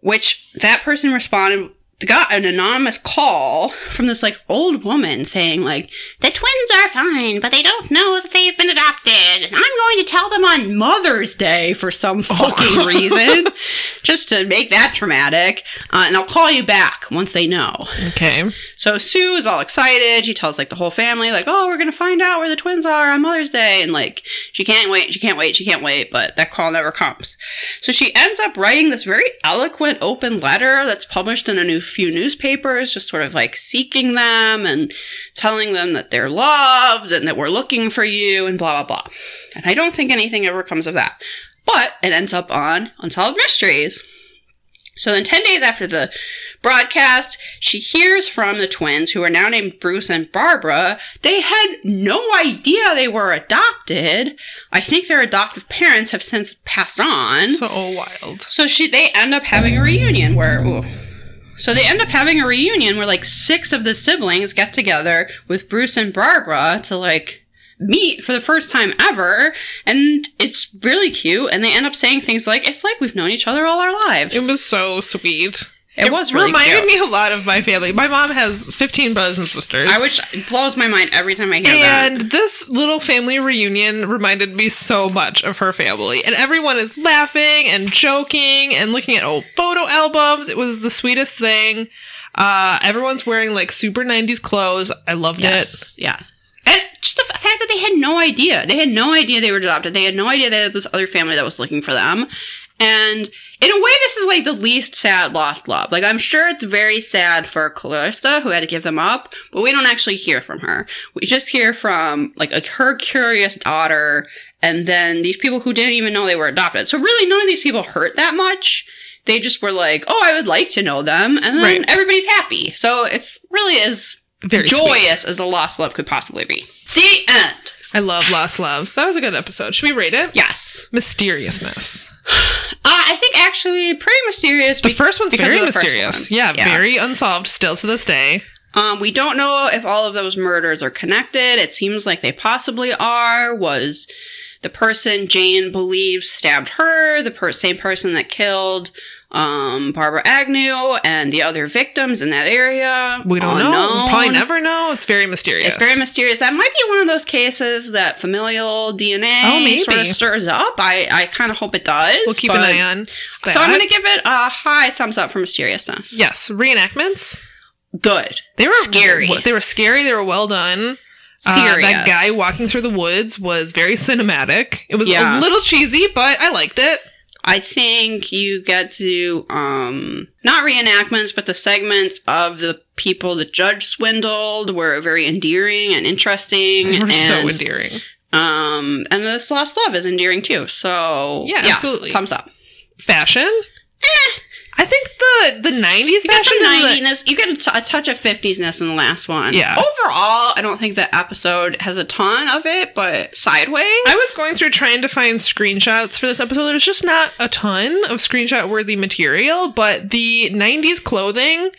which that person responded got an anonymous call from this like old woman saying like the twins are fine but they don't know that they've been adopted and i'm going to tell them on mother's day for some fucking
God.
reason just to make that traumatic uh, and i'll call you back once they know
okay.
so Sue is all excited. She tells like the whole family, like, "Oh, we're gonna find out where the twins are on Mother's Day," and like she can't wait, she can't wait, she can't wait. But that call never comes. So she ends up writing this very eloquent open letter that's published in a new few newspapers, just sort of like seeking them and telling them that they're loved and that we're looking for you and blah blah blah. And I don't think anything ever comes of that. But it ends up on Unsolved Mysteries. So then, 10 days after the broadcast, she hears from the twins, who are now named Bruce and Barbara. They had no idea they were adopted. I think their adoptive parents have since passed on.
So wild.
So she they end up having a reunion where ooh. So they end up having a reunion where like six of the siblings get together with Bruce and Barbara to like meet for the first time ever and it's really cute and they end up saying things like it's like we've known each other all our lives.
It was so sweet.
It was really
reminded
cute.
me a lot of my family. My mom has 15 brothers and sisters.
I wish it blows my mind every time I hear that.
and this little family reunion reminded me so much of her family. And everyone is laughing and joking and looking at old photo albums. It was the sweetest thing. Uh, everyone's wearing like super 90s clothes. I loved it.
Yes, yes. And just the fact that they had no idea. They had no idea they were adopted. They had no idea they had this other family that was looking for them. And in a way, this is like the least sad lost love. Like, I'm sure it's very sad for Callista, who had to give them up, but we don't actually hear from her. We just hear from, like, a, her curious daughter, and then these people who didn't even know they were adopted. So, really, none of these people hurt that much. They just were like, oh, I would like to know them, and then
Right.
everybody's happy. So, it's really as
Very sweet.
joyous as the lost love could possibly be. The end.
I love Lost Loves. That was a good episode. Should we rate it?
Yes.
Mysteriousness.
I think actually pretty mysterious.
The
be-
first one's very
of the first
mysterious.
one.
Yeah, very unsolved still to this day.
Um, we don't know if all of those murders are connected. It seems like they possibly are. Was the person Jane believes stabbed her the per- same person that killed um, Barbara Agnew and the other victims in that area.
We don't know. We'll probably never know. It's very mysterious.
It's very mysterious. That might be one of those cases that familial DNA
Oh,
sort of stirs up. I, I kind of hope it does.
We'll keep an eye on. That.
So I'm going to give it a high thumbs up for mysteriousness.
Yes, reenactments.
Good.
They were
Scary.
They were scary. They were well done. Uh, that guy walking through the woods was very cinematic. It was
Yeah.
a little cheesy, but I liked it.
I think you get to um not reenactments, but the segments of the people the judge swindled were very endearing and interesting.
They were
and,
so endearing.
Um, and this lost love is endearing too. So
Yeah, absolutely.
thumbs up.
Fashion. I think the the '90s
You got
fashion.
some
the-
90s, you get a, t- a touch of 50s-ness in the last one.
Yeah.
Overall, I don't think the episode has a ton of it, but sideways.
I was going through trying to find screenshots for this episode. There's just not a ton of screenshot worthy material, but the 90s clothing,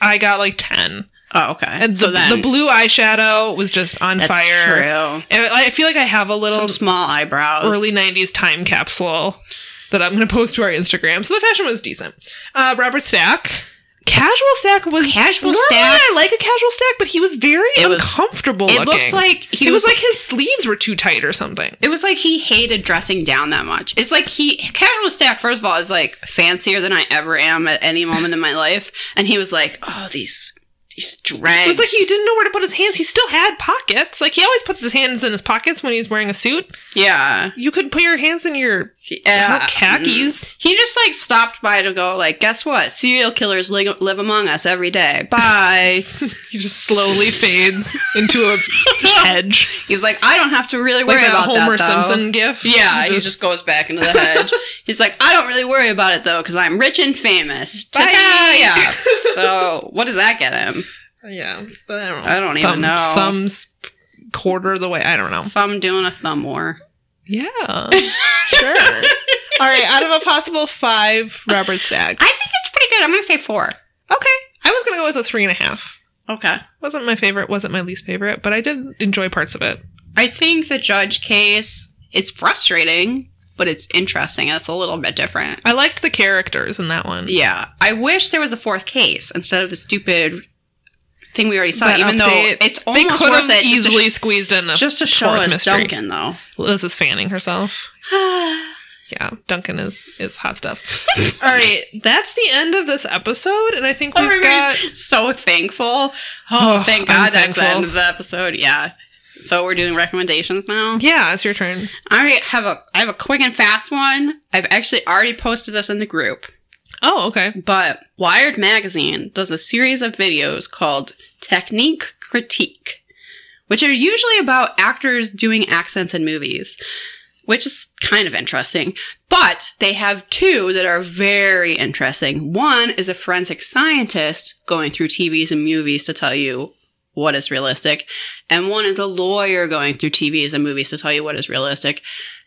I got like 10.
Oh, okay.
And
so
the,
then
the blue eyeshadow was just on
that's
fire.
true.
And I I feel like I have a little
Some small eyebrows.
early 90s time capsule that I'm going to post to our Instagram. So the fashion was decent. Uh, Robert Stack. Casual Stack was
Casual Stack-
I like a casual stack, but he was very
It was-
uncomfortable
It
looking.
looks like he
it was like his sleeves were too tight or something.
It was like he hated dressing down that much. It's like he casual stack first of all is like fancier than I ever am at any moment in my life, and he was like, "Oh, these these drags."
It was like he didn't know where to put his hands. He still had pockets. Like he always puts his hands in his pockets when he's wearing a suit.
yeah,
You could put your hands in your
yeah, uh,
her khakis.
He just like stopped by to go like, "Guess what? Serial killers li- live among us every day." Bye.
He just slowly fades into a hedge,
He's like, "I don't have to really
like
worry
that
about
Homer
that." though."
Simpson gif.
Yeah, he
Just-
goes back into the hedge. He's like, I don't really worry about it though, because I'm rich and famous.
Bye.
Yeah. So, what does that get him?
yeah. I don't know.
I don't even
Thumb-
know.
Thumbs quarter of the way. I don't know.
Thumb doing a thumb war.
Yeah, sure. All right, out of a possible five, Robert Stacks.
I think it's pretty good. I'm gonna say four.
okay, I was gonna go with a three and a half.
Okay.
Wasn't my favorite. Wasn't my least favorite, but I did enjoy parts of it.
I think the judge case is frustrating, but it's interesting. It's a little bit different.
I liked the characters in that one.
Yeah. I wish there was a fourth case instead of the stupid thing we already saw,
That
even
update.
though it's
They
almost
could
worth
have
it
easily squeezed in a
just to show us
mystery.
Duncan, though.
Liz is fanning herself. Yeah, Duncan is is hot stuff. All right, that's the end of this episode, and I think we've got.
So thankful. Oh,
Oh,
thank
I'm
God that's the end of the episode. Yeah. So we're doing recommendations now.
Yeah, it's your turn.
I have a I have a quick and fast one. I've actually already posted this in the group.
Oh, okay.
But Wired Magazine does a series of videos called Technique Critique, which are usually about actors doing accents in movies, which is kind of interesting. But they have two that are very interesting. One is a forensic scientist going through TVs and movies to tell you what is realistic, and one is a lawyer going through TVs and movies to tell you what is realistic.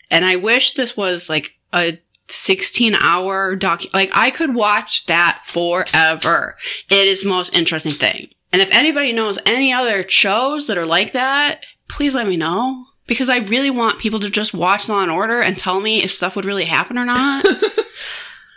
And I wish this was like a 16 hour doc. Like I could watch that forever. It is the most interesting thing. And if anybody knows any other shows that are like that, please let me know. Because I really want people to just watch Law and Order and tell me if stuff would really happen or not.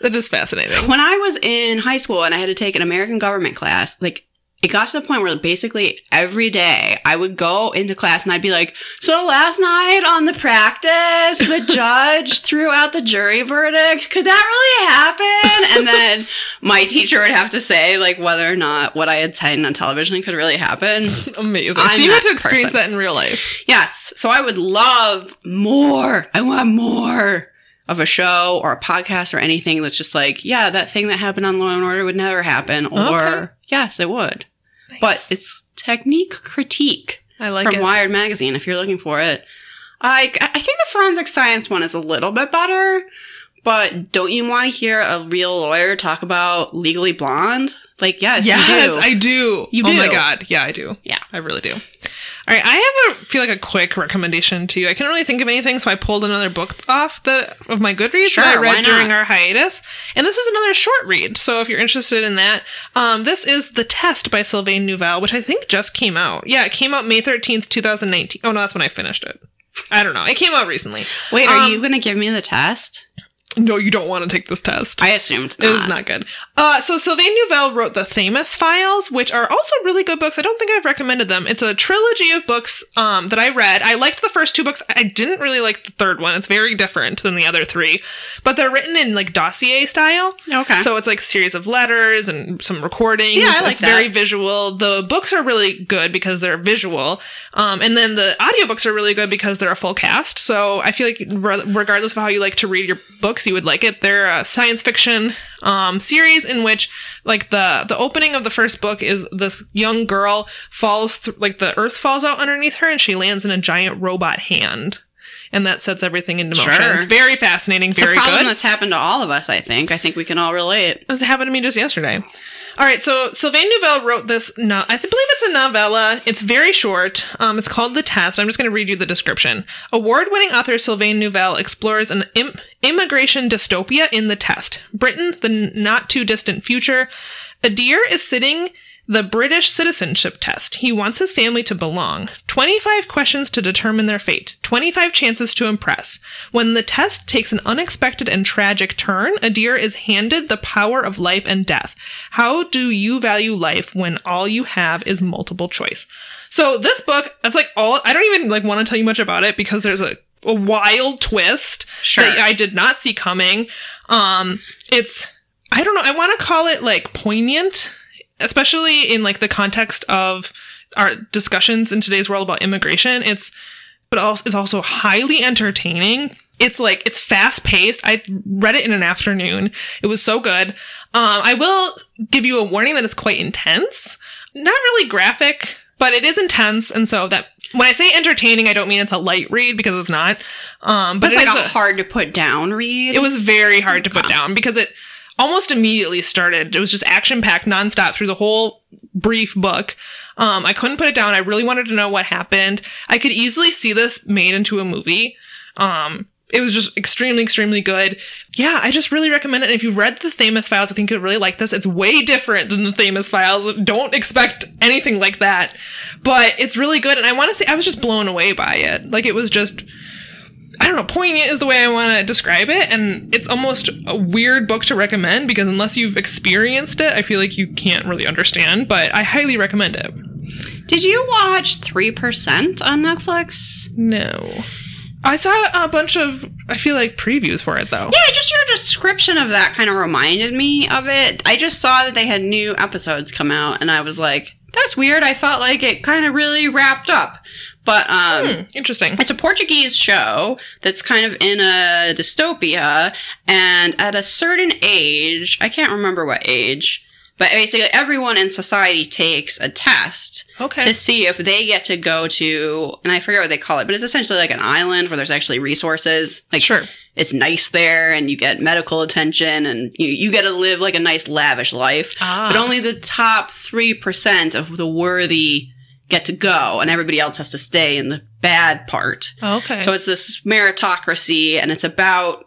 That is fascinating.
when I was in high school and I had to take an American government class, like it got to the point where basically every day I would go into class and I'd be like, So last night on the practice, the judge threw out the jury verdict. Could that really happen? And then my teacher would have to say, like, whether or not what I had seen on television could really happen.
Amazing.
I'm
so you
that
to experience
person.
that in real life.
Yes. So I would love more. I want more of a show or a podcast or anything that's just like, yeah, that thing that happened on Law and Order would never happen. Or,
Okay.
Yes, it would. But it's technique critique
I like
from
it.
Wired Magazine if you're looking for it. I, I think the forensic science one is a little bit better, but don't you want to hear a real lawyer talk about Legally Blonde? Like, yes,
yes,
you do.
I do.
You
Oh my god. Yeah, I do.
Yeah.
I really do. All right, I have a feel like a quick recommendation to you. I couldn't really think of anything, so I pulled another book off the of my Goodreads
Sure,
that I read during our hiatus. And this is another short read. So if you're interested in that, um, this is The Test by Sylvain Neuvel, which I think just came out. Yeah, it came out May 13th, 2019. Oh no, that's when I finished it. I don't know. It came out recently.
Wait, are
Um,
you going to give me the test?
No, you don't want to take this test.
I assumed
It was not good. Uh, so Sylvain Neuvel wrote the Themis Files, which are also really good books. I don't think I've recommended them. It's a trilogy of books um, that I read. I liked the first two books. I didn't really like the third one. It's very different than the other three, but they're written in like dossier style.
Okay.
So it's like a series of letters and some recordings.
Yeah, I like
it's very visual. The books are really good because they're visual. Um, and then the audiobooks are really good because they're a full cast. So I feel like re- regardless of how you like to read your books, you would like it. They're a science fiction um, series in which like the the opening of the first book is this young girl falls through like the earth falls out underneath her and she lands in a giant robot hand. And that sets everything into motion.
Sure.
It's very fascinating,
It's a
very
problem
good.
that's happened to all of us, I think. I think we can all relate.
This happened to me just yesterday. All right, so Sylvain Neuvel wrote this. No, I believe it's a novella. It's very short. Um, it's called The Test. I'm just going to read you the description. Award-winning author Sylvain Neuvel explores an Im- immigration dystopia in The Test. Britain, the not too distant future. Adir is sitting the British citizenship test. He wants his family to belong. 25 questions to determine their fate. 25 chances to impress. When the test takes an unexpected and tragic turn, Adir is handed the power of life and death. How do you value life when all you have is multiple choice? So this book, that's like all I don't even like want to tell you much about it because there's a, a wild twist
Sure.
that I did not see coming. Um it's I don't know, I want to call it like poignant, especially in like the context of our discussions in today's world about immigration. It's but also it's also highly entertaining. It's like it's fast paced. I read it in an afternoon. It was so good. Um, I will give you a warning that it's quite intense. Not really graphic, but it is intense. And so that when I say entertaining, I don't mean it's a light read because it's not. Um, but
it's
it
like a
a-
hard to put down read.
it was very hard to put down because it almost immediately started. It was just action packed nonstop through the whole brief book. Um, I couldn't put it down. I really wanted to know what happened. I could easily see this made into a movie. Um, it was just extremely, extremely good. Yeah, I just really recommend it. And if you've read the Themis Files, I think you'd really like this. It's way different than the Themis Files. Don't expect anything like that. But it's really good. And I want to say, I was just blown away by it. Like, it was just I don't know, poignant is the way I want to describe it. And it's almost a weird book to recommend because unless you've experienced it, I feel like you can't really understand. But I highly recommend it.
Did you watch 3% on Netflix?
No. I saw a bunch of, I feel like, previews for it though.
Yeah, just your description of that kind of reminded me of it. I just saw that they had new episodes come out, and I was like, that's weird. I felt like it kind of really wrapped up. But um,
Hmm, interesting.
it's a Portuguese show that's kind of in a dystopia, and at a certain age, I can't remember what age, but basically everyone in society takes a test
Okay.
to see if they get to go to, and I forget what they call it, but it's essentially like an island where there's actually resources. Like
sure.
it's nice there, and you get medical attention, and you you get to live like a nice lavish life.
Ah.
But only the top three percent of the worthy get to go, and everybody else has to stay in the bad part.
okay.
So it's this meritocracy, and it's about.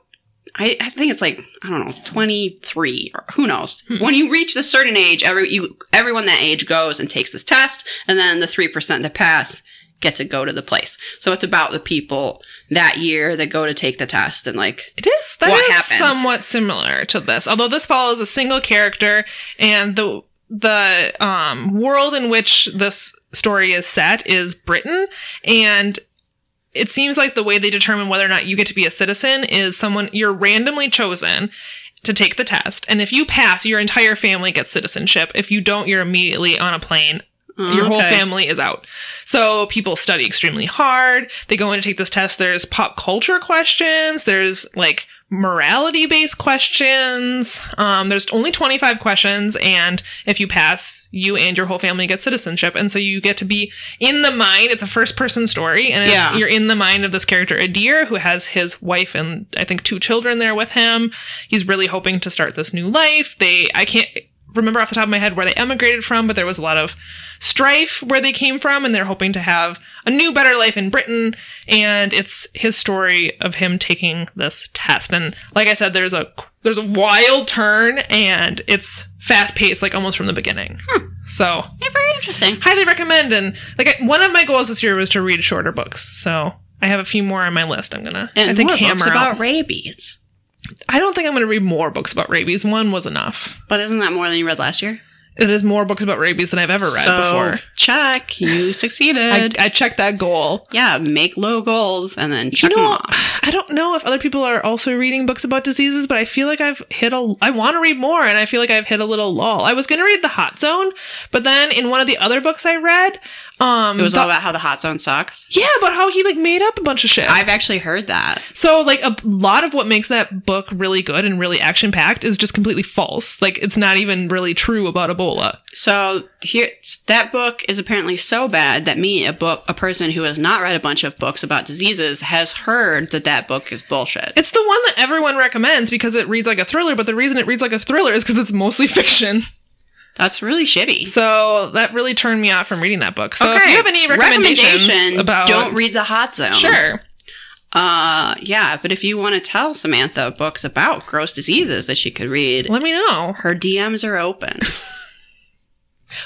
I, I think it's like I don't know, twenty three or who knows.
Hmm.
When you reach a certain age, every you everyone that age goes and takes this test, and then the three percent that pass get to go to the place. So it's about the people that year that go to take the test, and like
It is. That
what
is
happens.
somewhat similar to this, although this follows a single character, and the the um, world in which this story is set is Britain, and it seems like the way they determine whether or not you get to be a citizen is someone you're randomly chosen to take the test, and if you pass, your entire family gets citizenship. If you don't, you're immediately on a plane mm, your whole family is out. So people study extremely hard. They go in to take this test. There's pop culture questions. There's like morality based questions. Um, there's only 25 questions. And if you pass, you and your whole family get citizenship. And so you get to be in the mind. It's a first person story. And
Yeah.
you're in the mind of this character, Adir, who has his wife and I think two children there with him. He's really hoping to start this new life. They, I can't, remember off the top of my head where they emigrated from, but there was a lot of strife where they came from, and they're hoping to have a new, better life in Britain. And it's his story of him taking this test. And like I said, there's a there's a wild turn, and it's fast paced, like almost from the beginning. Hmm. So
Yeah, very interesting.
highly recommend. And like I- one of my goals this year was to read shorter books, so I have a few more on my list. I'm gonna
And
I think
more
hammer
books
out.
about rabies.
I don't think I'm going to read more books about rabies. One was enough.
But isn't that more than you read last year?
It is more books about rabies than I've ever read
so,
before.
check. You succeeded.
I checked that goal.
yeah, make low goals and then check
you
them off.
I don't know if other people are also reading books about diseases, but I feel like I've hit a. I want to read more, and I feel like I've hit a little lull. I was going to read The Hot Zone, but then in one of the other books I read, um,
It was
the-
all about how the hot zone sucks.
yeah, about how he like made up a bunch of shit.
I've actually heard that.
So, like, a lot of what makes that book really good and really action packed is just completely false. Like, it's not even really true about Ebola.
So here, that book is apparently so bad that me, a book, a person who has not read a bunch of books about diseases, has heard that that book is bullshit.
It's the one that everyone recommends because it reads like a thriller, but the reason it reads like a thriller is because it's mostly fiction.
That's really shitty.
So, that really turned me off from reading that book. So, if you have any recommendations
Recommendation,
about.
don't read the hot zone.
Sure.
Uh, yeah, but if you want to tell Samantha books about gross diseases that she could read,
Let me know.
her DMs are open.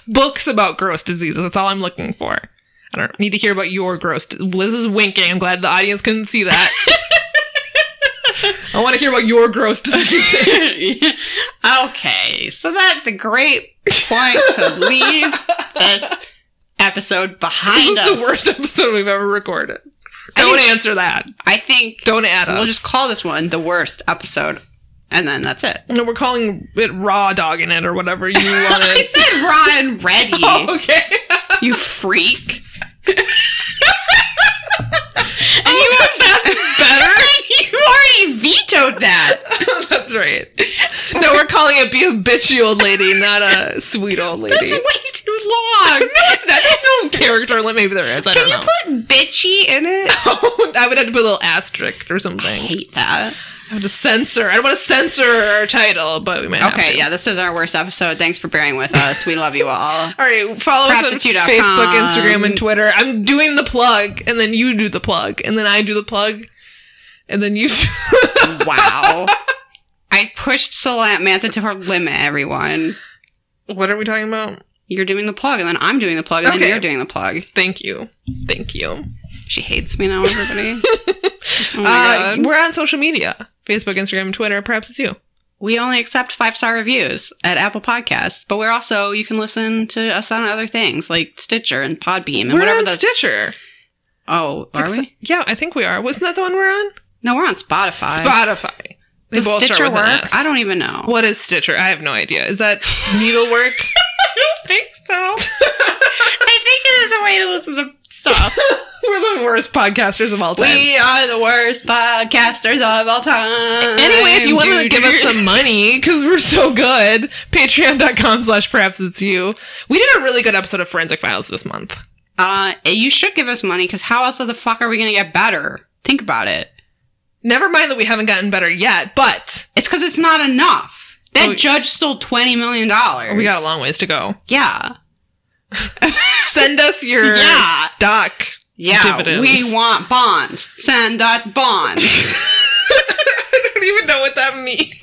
Books about gross diseases. That's all I'm looking for. I don't need to hear about your gross. Liz is winking. I'm glad the audience couldn't see that. I want to hear about your gross diseases.
okay, so that's a great point to leave this episode behind
This
us.
is the worst episode we've ever recorded.
I
Don't
think-
answer that.
I think
Don't add us.
we'll just call this one the worst episode, and then that's it.
no, we're calling it raw dogging it or whatever you want
I
to.
said raw and ready.
oh, okay.
You freak. and you that's better? Vetoed that.
That's right. No, we're calling it be a bitchy old lady, not a sweet old lady.
That's way too long.
no, it's not. There's no character limit. Maybe there is. I
Can
don't
you put bitchy in it?
I would have to put a little asterisk or
I
something.
hate that.
I have to censor. I don't want to censor our title, but we might have
Okay, yeah, this is our worst episode. Thanks for bearing with us. We love you all.
All right, follow us on Facebook, Instagram, and Twitter. I'm doing the plug, and then you do the plug, and then I do the plug, and then you.
Wow. I pushed Samantha to her limit, everyone.
what are we talking about?
You're doing the plug, and then I'm doing the plug, and
Okay.
then you're doing the plug.
Thank you, thank you.
She hates me now, everybody. oh my
Uh,
god.
we're on social media: Facebook, Instagram, Twitter. Perhaps it's you.
We only accept five star reviews at Apple Podcasts, but we're also you can listen to us on other things like Stitcher and Podbean and
we're
whatever
on
the
Stitcher.
Oh, are
It's-
we?
Yeah, I think we are. Wasn't that the one we're on?
No, we're on Spotify.
Spotify. They
Does
both
Stitcher
start with an
work?
S.
I don't even know.
What is Stitcher? I have no idea. Is that needlework?
I don't think so. I think it is a way to listen to stuff.
We're the worst podcasters of all time.
we are the worst podcasters of all time.
Anyway, if you want to give us some money, because we're so good, patreon.com slash perhaps it's you. We did a really good episode of Forensic Files this month.
uh, you should give us money because how else the fuck are we gonna get better? Think about it.
Never mind that we haven't gotten better yet, but
It's because it's not enough. That
Oh,
judge stole twenty million dollars.
we got a long ways to go.
yeah,
Send us your
Yeah.
stock.
yeah.
Dividends.
We want bonds. Send us bonds.
I don't even know what that means.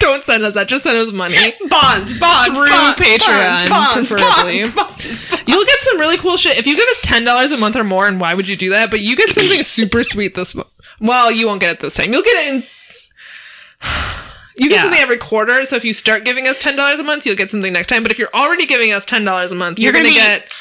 Don't send us that. Just send us money.
bonds, bonds,
Through
bonds,
Patreon,
bonds,
preferably.
bonds, bonds, bonds.
You'll get some really cool shit. If you give us ten dollars a month or more, and why would you do that? But you get something super sweet this month. Well, you won't get it this time. You'll get it in. You get
Yeah.
something every quarter. So if you start giving us ten dollars a month, you'll get something next time. But if you're already giving us ten dollars a month, you're,
You're
gonna,
gonna
get.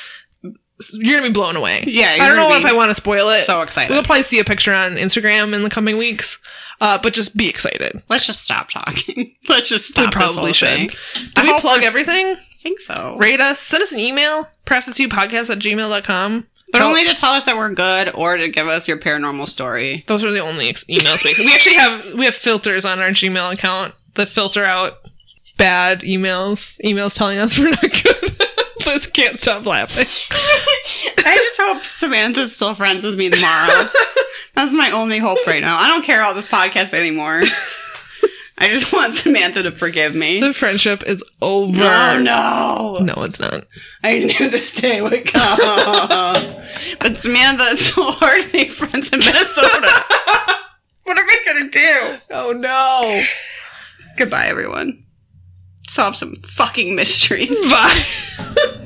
You're gonna be blown away.
Yeah,
I don't know if I want to spoil it.
So excited.
We'll probably see a picture on Instagram in the coming weeks. Uh, but just be excited.
Let's just stop talking. Let's just
We
stop. this
probably should.
thing.
Do
I
we plug
we're-
everything?
I think so.
Rate us. Send us an email. Perhaps it's you podcast at gmail.com.
But
Tell-
only to tell us that we're good or to give us your paranormal story.
Those are the only ex- email spaces. We actually have we have filters on our Gmail account that filter out bad emails. Emails telling us we're not good. Liz can't stop laughing.
I just hope Samantha's still friends with me tomorrow. That's my only hope right now. I don't care about this podcast anymore. I just want Samantha to forgive me.
The friendship is over.
Oh no!
No, it's not.
I knew this day would come. but Samantha, it's so hard to make friends in Minnesota. what am I gonna do?
Oh no.
Goodbye, everyone. Solve some fucking mysteries.
Bye.